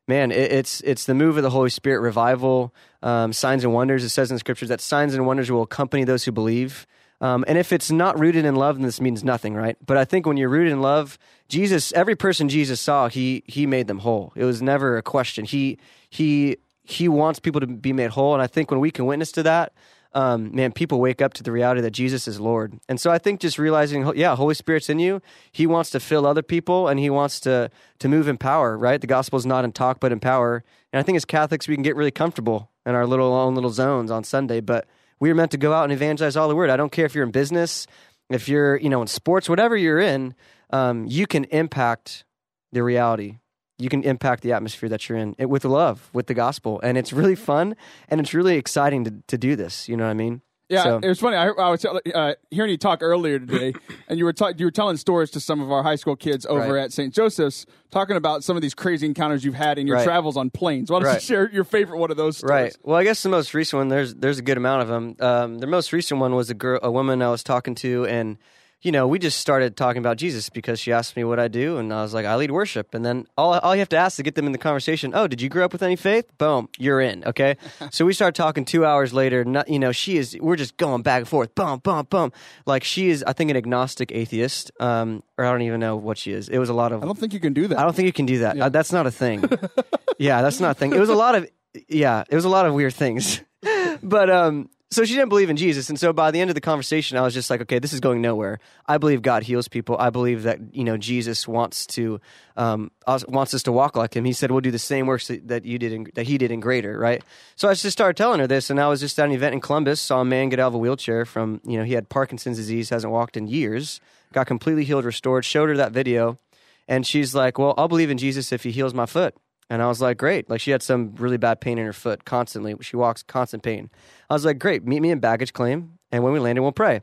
man, it, it's it's the move of the Holy Spirit, revival, um, signs and wonders. It says in the scriptures that signs and wonders will accompany those who believe. Um, and if it's not rooted in love, then this means nothing, right? But I think when you're rooted in love, Jesus, every person Jesus saw, he he made them whole. It was never a question. He he he wants people to be made whole, and I think when we can witness to that, um, man, people wake up to the reality that Jesus is Lord. And so I think just realizing, yeah, Holy Spirit's in you. He wants to fill other people, and he wants to to move in power. Right? The gospel is not in talk, but in power. And I think as Catholics, we can get really comfortable in our little own little zones on Sunday, but we are meant to go out and evangelize all the word. I don't care if you're in business, if you're you know in sports, whatever you're in, um, you can impact the reality. You can impact the atmosphere that you're in it, with love, with the gospel, and it's really fun and it's really exciting to to do this. You know what I mean? Yeah, So- it was funny. I, I was uh, hearing you talk earlier today, and you were ta- you were telling stories to some of our high school kids over Right. at St. Joseph's, talking about some of these crazy encounters you've had in your Right. travels on planes. Why don't you share your favorite one of those stories? Right. Well, I guess the most recent one there's there's a good amount of them. Um, the most recent one was a girl, a woman I was talking to, and you know we just started talking about Jesus because she asked me what I do, and I was like I lead worship, and then all all you have to ask to get them in the conversation. Oh, did you grow up with any faith? Boom, you're in. Okay. so we started talking two hours later. Not, you know she is. We're just going back and forth. boom, boom, boom. Like she is. I think an agnostic atheist. Um, or I don't even know what she is. It was a lot of. I don't think you can do that. I don't think you can do that. Uh, that's not a thing. yeah, that's not a thing. It was a lot of yeah, it was a lot of weird things. but um so she didn't believe in Jesus, and so by the end of the conversation, I was just like, okay, this is going nowhere. I believe God heals people. I believe that you know Jesus wants to um, wants us to walk like Him. He said we'll do the same works that that you did in, that He did in greater, right? So I just started telling her this, and I was just at an event in Columbus, saw a man get out of a wheelchair from you know he had Parkinson's disease, hasn't walked in years, got completely healed, restored. Showed her that video, and she's like, well, I'll believe in Jesus if He heals my foot. And I was like, great. Like she had some really bad pain in her foot constantly. She walks constant pain. I was like, great. Meet me in baggage claim, and when we landed, we'll pray.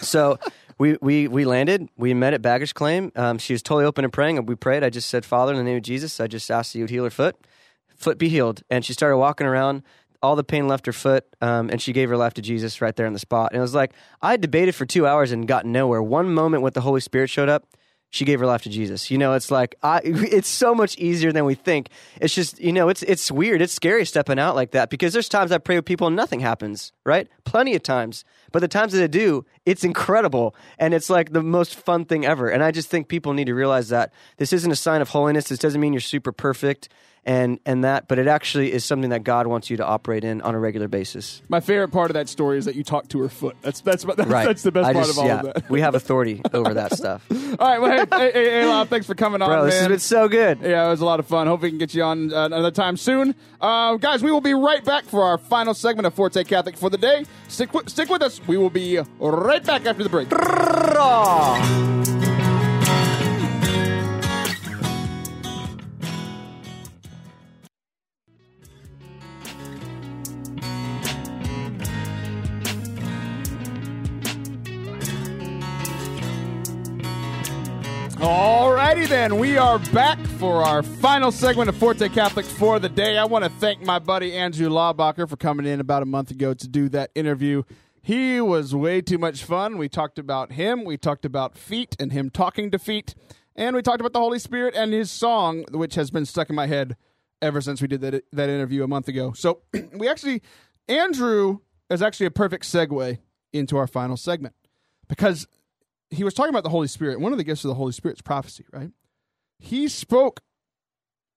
So we we we landed. We met at baggage claim. Um, she was totally open and praying, and we prayed. I just said, Father, in the name of Jesus, I just asked that you would heal her foot. Foot be healed. And she started walking around. All the pain left her foot, um, and she gave her life to Jesus right there on the spot. And it was like I debated for two hours and got nowhere. One moment when the Holy Spirit showed up, she gave her life to Jesus. You know, it's like I it's so much easier than we think. It's just, you know, it's it's weird. It's scary stepping out like that because there's times I pray with people and nothing happens, right? Plenty of times. But the times that I do, it's incredible and it's like the most fun thing ever. And I just think people need to realize that this isn't a sign of holiness. This doesn't mean you're super perfect and and that, but it actually is something that God wants you to operate in on a regular basis. My favorite part of that story is that you talk to her foot. That's that's that's, Right. that's the best I part just- of all yeah, of that. We have authority over that stuff. all right, well, hey, hey, hey, Lon, thanks for coming on, Bro, this has been so good. Yeah, it was a lot of fun. Hope we can get you on uh, another time soon. Uh, guys, we will be right back for our final segment of Forte Catholic for the day. Stick, stick with us. We will be right back after the break. Alrighty then, we are back for our final segment of Forte Catholic for the day. I want to thank my buddy Andrew Laubacher for coming in about a month ago to do that interview. He was way too much fun. We talked about him, we talked about feet and him talking to feet, and we talked about the Holy Spirit and his song, which has been stuck in my head ever since we did that that interview a month ago. So we actually, Andrew is actually a perfect segue into our final segment because he was talking about the Holy Spirit. One of the gifts of the Holy Spirit is prophecy, right? He spoke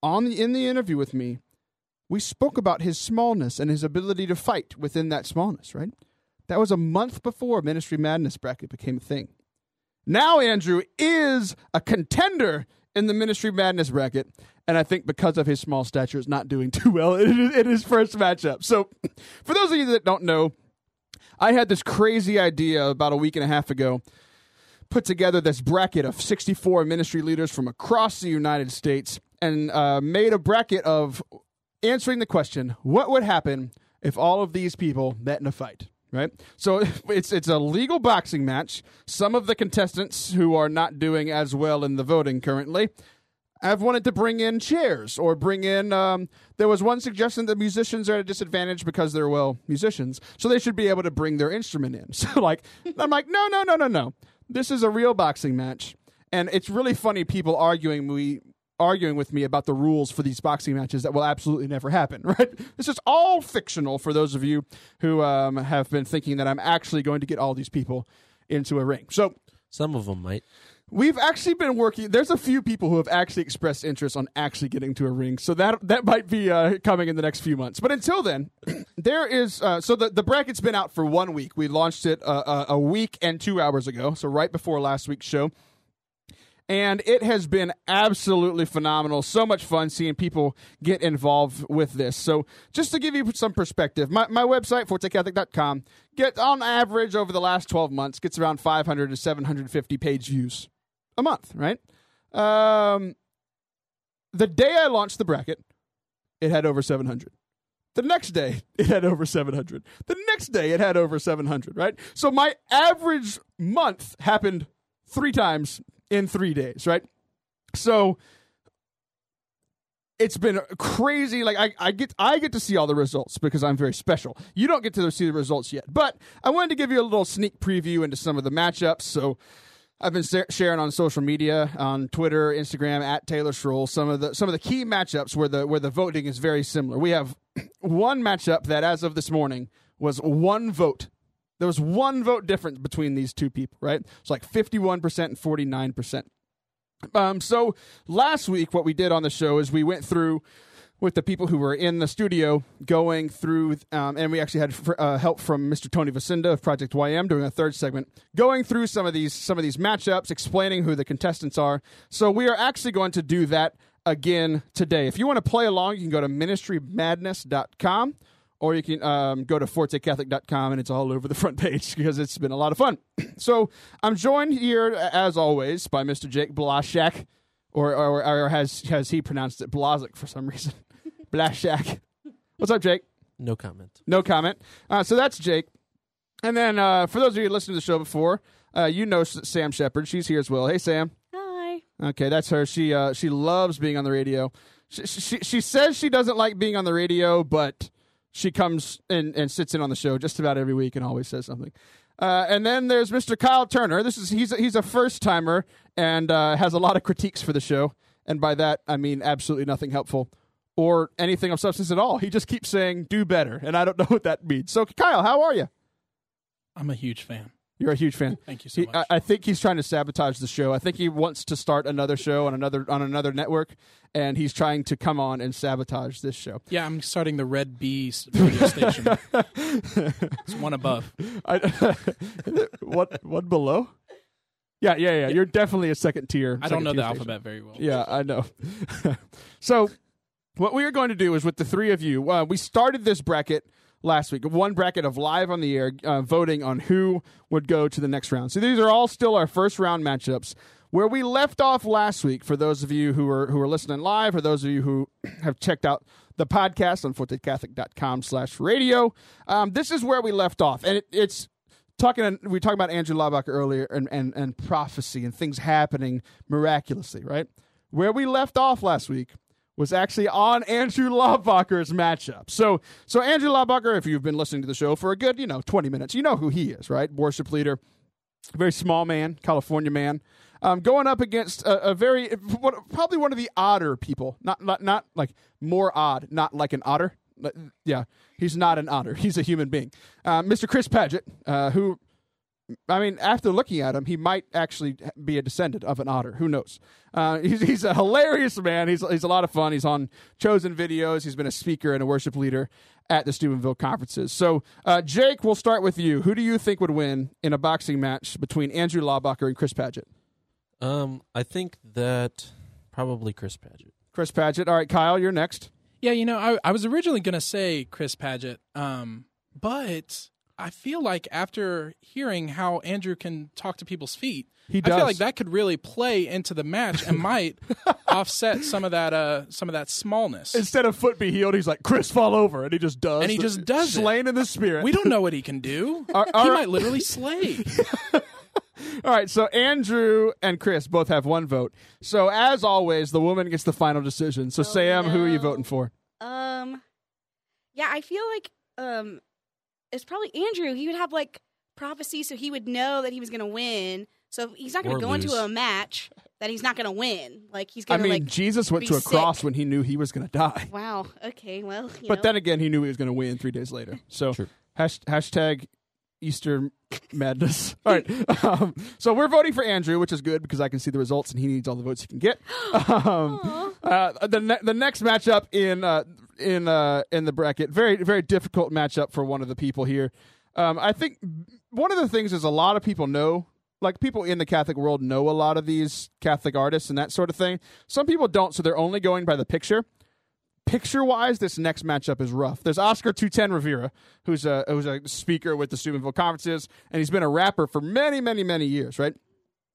on the in the interview with me. We spoke about his smallness and his ability to fight within that smallness, right? That was a month before Ministry Madness bracket became a thing. Now Andrew is a contender in the Ministry Madness bracket, and I think because of his small stature, is not doing too well in, his first matchup. So, for those of you that don't know, I had this crazy idea about a week and a half ago put together this bracket of 64 ministry leaders from across the United States and uh, made a bracket of answering the question what would happen if all of these people met in a fight? Right, so it's it's a legal boxing match. Some of the contestants who are not doing as well in the voting currently have wanted to bring in chairs or bring in. Um, there was one suggestion that musicians are at a disadvantage because they're well musicians, so they should be able to bring their instrument in. So like, I'm like, no, no, no, no, no. This is a real boxing match, and it's really funny. People arguing we arguing with me about the rules for these boxing matches that will absolutely never happen. Right? This is all fictional for those of you who um, have been thinking that I'm actually going to get all these people into a ring. So Some of them might. We've actually been working. There's a few people who have actually expressed interest on actually getting to a ring, so that that might be uh, coming in the next few months. But until then, there is. Uh, so the the bracket's been out for one week. We launched it uh, uh, a week and two hours ago, so right before last week's show. And it has been absolutely phenomenal. So much fun seeing people get involved with this. So, just to give you some perspective, my, my website, fortecatholic.com, get on average over the last 12 months, gets around 500 to 750 page views a month, right? Um, the day I launched the bracket, it had over 700. The next day, it had over 700. The next day, it had over 700, right? So my average month happened three times in three days, right? So it's been crazy. Like I, I get I get to see all the results because I'm very special. You don't get to see the results yet, but I wanted to give you a little sneak preview into some of the matchups. So I've been sharing on social media, on Twitter, Instagram at Taylor Schroll, some of the some of the key matchups where the where the voting is very similar. We have one matchup that, as of this morning, was one vote. There was one vote difference between these two people, right? It's like fifty-one percent and forty-nine percent. Um, so last week, what we did on the show is we went through with the people who were in the studio going through, um, and we actually had uh, help from Mr. Tony Vasinda of Project YM doing a third segment, going through some of these some of these matchups, explaining who the contestants are. So we are actually going to do that again today. If you want to play along, you can go to ministrymadness.com or you can um, go to fortecatholic.com and it's all over the front page because it's been a lot of fun. so I'm joined here, as always, by Mr. Jake Blaszak, or, or, or has, has he pronounced it Blazik for some reason? Blaszak. What's up, Jake? No comment. No comment. Uh, so that's Jake. And then uh, for those of you who listened to the show before, uh, you know Sam Shepard. She's here as well. Hey, Sam. Hi. Okay, that's her. She uh, she loves being on the radio. She, she she says she doesn't like being on the radio, but she comes and, and sits in on the show just about every week and always says something. Uh, and then there's Mr. Kyle Turner. This is he's a, he's a first timer and uh, has a lot of critiques for the show. And by that I mean absolutely nothing helpful or anything of substance at all. He just keeps saying "do better," and I don't know what that means. So Kyle, how are you? I'm a huge fan. You're a huge fan. Thank you so He, much. I, I think he's trying to sabotage the show. I think he wants to start another show on another on another network, and he's trying to come on and sabotage this show. yeah, I'm starting the Red Bee radio station. it's one above. I, what what below? Yeah, yeah, yeah. You're definitely a second tier. I don't know the station. alphabet very well. Yeah, I know. so, what we are going to do is with the three of you, uh, we started this bracket last week, one bracket of live on the air uh, voting on who would go to the next round. So these are all still our first round matchups. Where we left off last week, for those of you who are who are listening live, or those of you who have checked out the podcast on fortecatholic.com slash radio, um, this is where we left off. And it, it's talking we talked about Andrew Laubach earlier and, and, and prophecy and things happening miraculously, right? Where we left off last week was actually on Andrew Laubacher's matchup. So so Andrew Laubacher, if you've been listening to the show for a good, you know, 20 minutes, you know who he is, right? Worship leader, very small man, California man. Um, going up against a, a very probably one of the odder people, not, not not like more odd, not like an otter. Yeah, he's not an otter. He's a human being. Uh, Mr. Chris Padgett, uh, who I mean, after looking at him, he might actually be a descendant of an otter. Who knows? Uh, he's, he's a hilarious man. He's, he's a lot of fun. He's on chosen videos. He's been a speaker and a worship leader at the Steubenville conferences. So, uh, Jake, we'll start with you. Who do you think would win in a boxing match between Andrew Laubacher and Chris Padgett? Um, I think that probably Chris Padgett. Chris Padgett. All right, Kyle, you're next. Yeah, you know, I, I was originally going to say Chris Padgett, um, but I feel like after hearing how Andrew can talk to people's feet, He does. I does. feel like that could really play into the match and might offset some of that uh, some of that smallness. Instead of foot be healed, he's like Chris fall over, and he just does. And he the- just does it. in the spirit. we don't know what he can do. All- all he might literally slay. All right, so Andrew and Chris both have one vote. So as always, the woman gets the final decision. So Sam, who are you voting for? Um, yeah, I feel like um, it's probably Andrew. He would have like prophecy, so he would know that he was going to win. So he's not going to go into a match that he's not going to win. Like he's I going to I mean, like. Jesus went to a cross when he knew he was going to die. Wow. Okay. Well. You But know. then again, he knew he was going to win three days later. So True. hash, hashtag Easter madness. All right. Um, so we're voting for Andrew, which is good because I can see the results and he needs all the votes he can get. Um, uh, the ne- the next matchup in uh, in uh, in the bracket, very very difficult matchup for one of the people here. Um, I think one of the things is a lot of people know, like people in the Catholic world know a lot of these Catholic artists and that sort of thing. Some people don't, so they're only going by the picture picture wise, this next matchup is rough. There's Oscar 210 Rivera, who's a who's a speaker with the Steubenville conferences, and he's been a rapper for many, many, many years, right?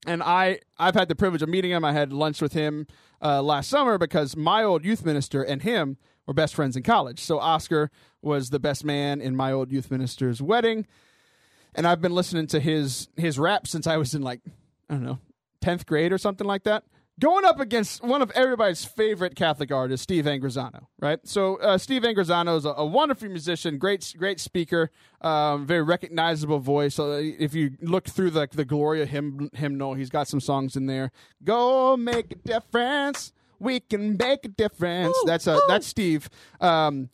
And I I've had the privilege of meeting him. I had lunch with him uh, last summer because my old youth minister and him were best friends in college. So Oscar was the best man in my old youth minister's wedding, and I've been listening to his his rap since I was in like I don't know tenth grade or something like that. Going up against one of everybody's favorite Catholic artists, Steve Angrisano, right? So uh, Steve Angrisano is a, a wonderful musician, great great speaker, um, very recognizable voice. So if you look through the the Gloria hymn, hymnal, he's got some songs in there. Go make a difference. We can make a difference. that's a that's Steve. Um,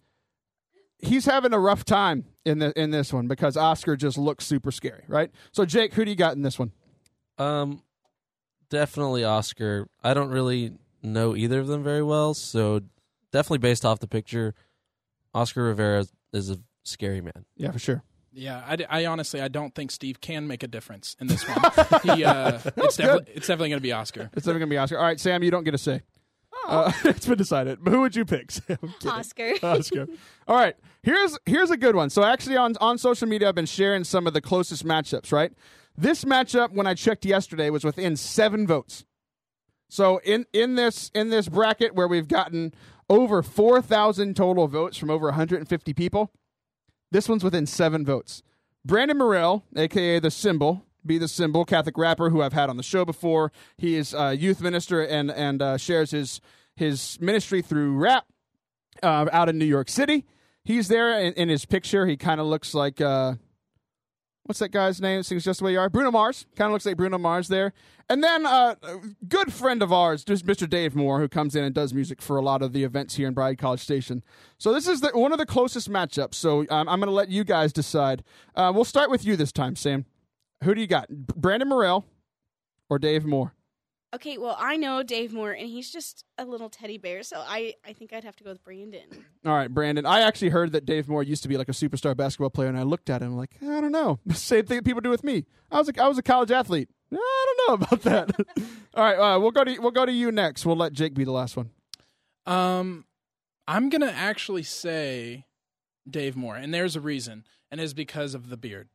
he's having a rough time in the in this one because Oscar just looks super scary, right? So Jake, who do you got in this one? Um, definitely Oscar. I don't really know either of them very well, so definitely based off the picture. Oscar Rivera is a scary man. Yeah, for sure. Yeah, I, I honestly I don't think Steve can make a difference in this one. he, uh, it's, definitely, it's definitely going to be Oscar. It's never gonna be Oscar. All right, Sam, you don't get a say. Uh, it's been decided. But who would you pick? Sam? Oscar. Oscar. All right. Here's here's a good one. So actually on on social media I've been sharing some of the closest matchups, right? This matchup when I checked yesterday was within 7 votes. So in in this in this bracket where we've gotten over 4,000 total votes from over 150 people, this one's within 7 votes. Brandon Morell, aka the Symbol, be the Symbol, Catholic rapper who I've had on the show before. He is a youth minister and and uh, shares his his ministry through rap uh, out in New York City. He's there in, in his picture. He kind of looks like uh, what's that guy's name? Sings just the way you are. Bruno Mars. Kind of looks like Bruno Mars there. And then uh, a good friend of ours, just Mr. Dave Moore, who comes in and does music for a lot of the events here in Bryan College Station. So this is the, one of the closest matchups. So um, I'm going to let you guys decide. Uh, we'll start with you this time, Sam. Who do you got? Brandon Morell or Dave Moore? Okay, well, I know Dave Moore, and he's just a little teddy bear, so I, I think I'd have to go with Brandon. All right, Brandon. I actually heard that Dave Moore used to be like a superstar basketball player, and I looked at him like, I don't know. Same thing that people do with me. I was a, I was a college athlete. I don't know about that. All right, uh, we'll go to we'll go to you next. We'll let Jake be the last one. Um, I'm gonna actually say Dave Moore, and there's a reason, and it's because of the beard.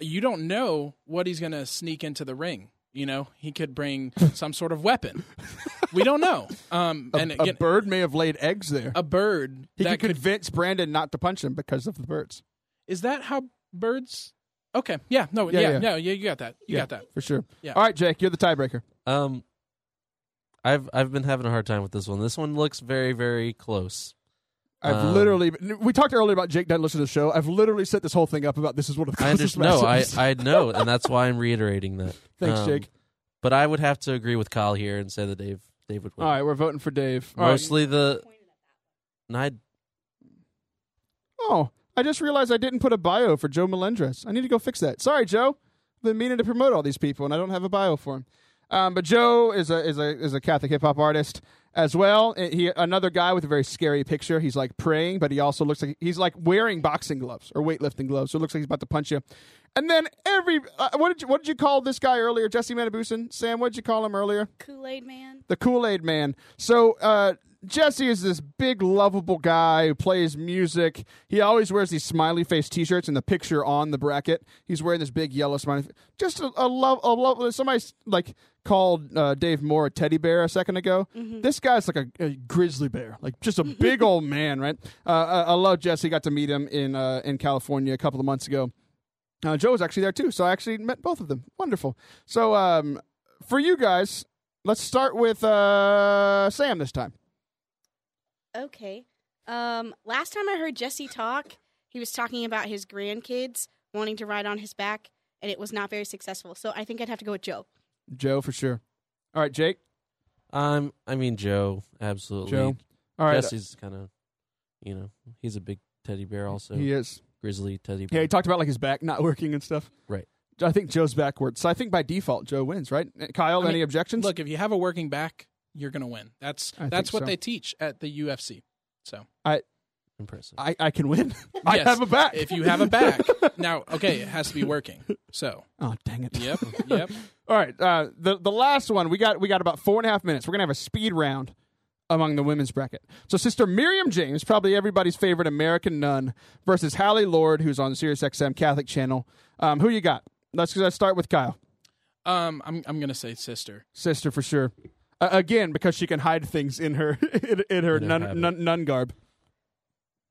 You don't know what he's gonna sneak into the ring. You know, he could bring some sort of weapon. We don't know. Um, A, and a bird may have laid eggs there. a bird he that could could convince Brandon not to punch him because of the birds. is that how birds? Okay, yeah, no, Yeah, yeah, yeah. yeah, yeah, you got that, you Yeah. got that. for sure. Yeah. All right, Jake, you're the tiebreaker. Um, I've I've been having a hard time with this one. This one looks very very close. I've Um, literally. We talked earlier about Jake doesn't listen to the show. I've literally set this whole thing up about this is one of the I closest understand. No, I. I know, and that's why I'm reiterating that. Thanks, Um, Jake. But I would have to agree with Kyle here and say that Dave Dave would win. All right, we're voting for Dave. All right. Mostly the. and I Oh, I just realized I didn't put a bio for Joe Melendrez. I need to go fix that. Sorry, Joe. I've been meaning to promote all these people, and I don't have a bio for him. Um, but Joe is a is a is a Catholic hip hop artist as well. Uh, He another guy with a very scary picture. He's like praying, but he also looks like he's like wearing boxing gloves or weightlifting gloves. So it looks like he's about to punch you. And then every uh, what did you, what did you call this guy earlier? Jesse Manibusan, Sam. What did you call him earlier? Kool Aid Man. the Kool Aid Man. So uh, Jesse is this big, lovable guy who plays music. He always wears these smiley face T-shirts, and the picture on the bracket, he's wearing this big yellow smiley. Just a, a love, a love. Somebody like called uh, Dave Moore a teddy bear a second ago. This guy's like a, a grizzly bear, like just a big old man, right? Uh, I, I love Jesse. Got to meet him in uh, in California a couple of months ago. Uh, Joe was actually there too, so I actually met both of them. Wonderful. So um, for you guys, let's start with uh, Sam this time. Okay. Um, last time I heard Jesse talk, he was talking about his grandkids wanting to ride on his back, and it was not very successful. So I think I'd have to go with Joe. Joe for sure. All right, Jake. um I mean Joe absolutely. Joe. All right, Jesse's kind of you know he's a big teddy bear also he is. grizzly teddy Yeah, he talked about like his back not working and stuff. Right. I think Joe's backwards, so I think by default Joe wins. Right, Kyle? I mean, any objections? Look, if you have a working back, you're gonna win. That's I that's what so. they teach at the UFC. So Impressive. I, I can win. I Yes, have a back. if you have a back, now okay, it has to be working. So oh dang it. yep, yep. All right, uh, the the last one we got we got about four and a half minutes. We're gonna have a speed round among the women's bracket. So Sister Miriam James, probably everybody's favorite American nun, versus Hallie Lord, who's on Sirius XM Catholic channel. Um, who you got? Let's, let's start with Kyle, Um, I'm I'm gonna say sister. sister for sure. Uh, again, because she can hide things in her in, in her nun, nun nun garb.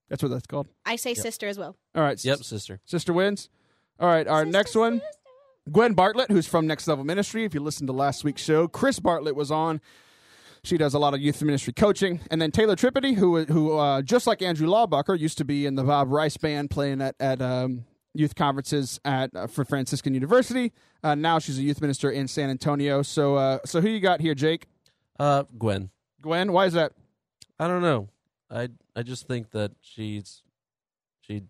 That's what that's called. I say sister as well. All right, Yep, sister. Sister wins. All right, our next one, Gwen Bartlett, who's from Next Level Ministry. If you listened to last week's show, Chris Bartlett was on. She does a lot of youth ministry coaching, and then Taylor Tripodi, who who uh, just like Andrew Laubacher, used to be in the Bob Rice band, playing at at um, youth conferences at uh, for Franciscan University. Uh, now she's a youth minister in San Antonio. So uh, so who you got here, Jake? Uh, Gwen. Gwen, why is that? I don't know. I I just think that she's she'd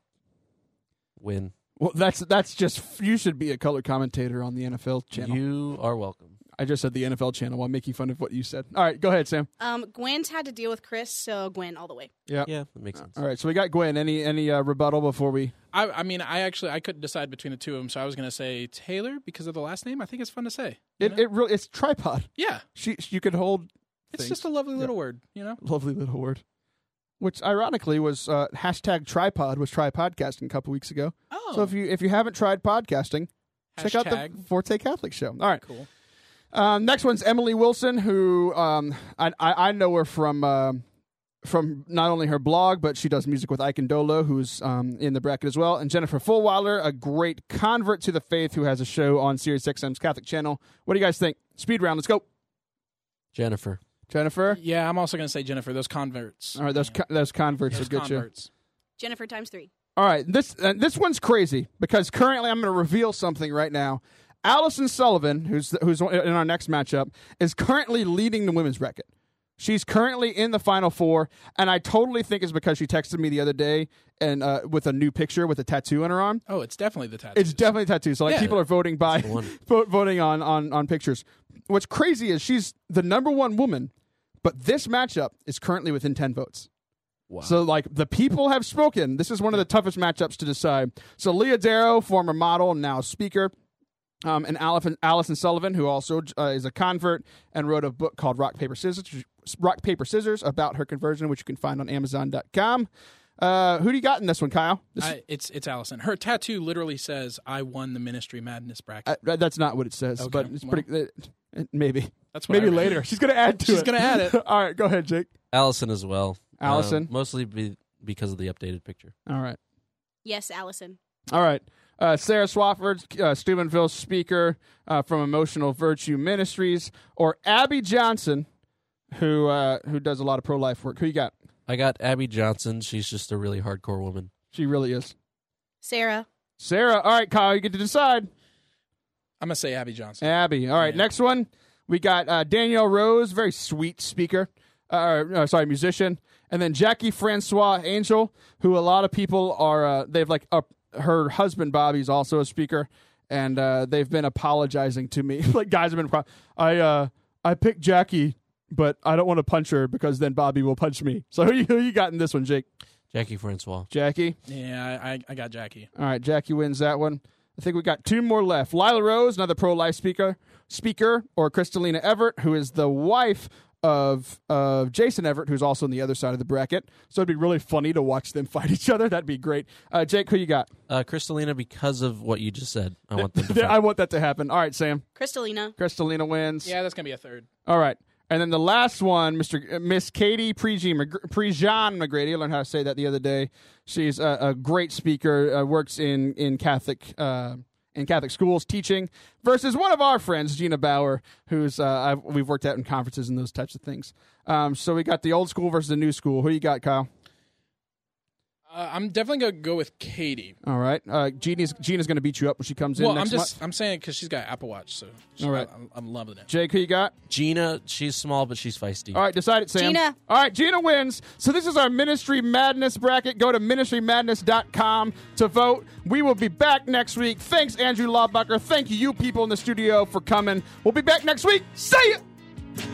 win. Well, that's that's just you should be a color commentator on the NFL channel. You are welcome. I just said the NFL channel while making fun of what you said. All right, go ahead, Sam. Um, Gwen's had to deal with Chris, so Gwen all the way. Yeah. Yeah, that makes sense. All right, so we got Gwen. Any any uh, rebuttal before we? I, I mean, I actually I couldn't decide between the two of them, so I was going to say Taylor because of the last name. I think it's fun to say. It know? it really it's tripod. yeah, She you could hold it's things. just a lovely little word, you know. lovely little word, which ironically was uh, hashtag tripod was try podcasting a couple weeks ago. Oh, So if you if you haven't tried podcasting, check out the Forte Catholic Show. All right. cool. Um, next one's Emily Wilson, who um, I, I I know her from uh, from not only her blog, but she does music with Ike Ndolo, who's um, in the bracket as well, and Jennifer Fulwiler, a great convert to the faith, who has a show on Sirius XM's Catholic channel. What do you guys think? Speed round, let's go. Jennifer. Jennifer. Yeah, I'm also going to say Jennifer. Those converts. All right, those Yeah. co- those converts Those will get you. Jennifer times three. All right, this uh, this one's crazy because currently I'm going to reveal something right now. Allison Sullivan, who's who's in our next matchup, is currently leading the women's bracket. She's currently in the final four, and I totally think it's because she texted me the other day and uh, with a new picture with a tattoo on her arm. Oh, it's definitely the tattoo. It's definitely tattoo. So like Yeah. people are voting by the one. vote, voting on, on on pictures. What's crazy is she's the number one woman, but this matchup is currently within ten votes. Wow. So, like, the people have spoken. This is one of the toughest matchups to decide. So, Leah Darrow, former model, now speaker, um, and Allison, Allison Sullivan, who also uh, is a convert and wrote a book called Rock Paper Scissors, Rock Paper Scissors about her conversion, which you can find on Amazon.com. Uh, who do you got in this one, Kyle? This, I, it's it's Allison. Her tattoo literally says, "I won the Ministry Madness bracket." uh, that's not what it says, Okay, but it's well. pretty. Uh, maybe, That's what maybe read. later. She's gonna add to She's it. gonna add it. All right, go ahead, Jake. Allison as well. Allison? Um, mostly be, because of the updated picture. All right. Yes, Allison. All right. Uh, Sarah Swafford, uh, Steubenville speaker uh, from Emotional Virtue Ministries, or Abby Johnson, who uh, who does a lot of pro life work. Who you got? I got Abby Johnson. She's just a really hardcore woman. She really is. Sarah. Sarah. All right, Kyle, you get to decide. I'm gonna say Abby Johnson. Abby. All right, Yeah. next one. We got uh, Danielle Rose, very sweet speaker. Uh, uh, sorry, musician. And then Jackie Francois Angel, who a lot of people are, uh, they've like, uh, her husband Bobby's also a speaker. And uh, they've been apologizing to me. like, guys have been, pro- I, uh, I picked Jackie, but I don't want to punch her because then Bobby will punch me. So who you, who you got in this one, Jake? Jackie Francois. Jackie? Yeah, I, I, I got Jackie. All right, Jackie wins that one. I think we got two more left. Lila Rose, another pro life speaker, speaker, or Crystalina Evert, who is the wife of of Jason Evert, who's also on the other side of the bracket. So it'd be really funny to watch them fight each other. That'd be great. Uh, Jake, who you got? Uh, Crystalina, because of what you just said, I want them to I want that to happen. All right, Sam. Crystalina. Crystalina wins. Yeah, that's gonna be a third. All right. And then the last one, Mr. uh, Miss Katie Prejean Prejean McGrady. I learned how to say that the other day. She's a, a great speaker. Uh, works in in Catholic uh, in Catholic schools teaching. Versus one of our friends, Gina Bauer, who's uh, we've worked at in conferences and those types of things. Um, so we got the old school versus the new school. Who you got, Kyle? Uh, I'm definitely gonna go with Katie. All right. Uh, Gina's Gina's going to beat you up when she comes in Well, I'm next just month. I'm saying because she's got Apple Watch, so she, All right. I'm, I'm loving it. Jake, who you got? Gina, she's small, but she's feisty. All right, decide it, Sam. Gina. All right, Gina wins. So this is our Ministry Madness bracket. Go to ministrymadness.com to vote. We will be back next week. Thanks, Andrew Laubacher. Thank you, you people in the studio, for coming. We'll be back next week. See ya!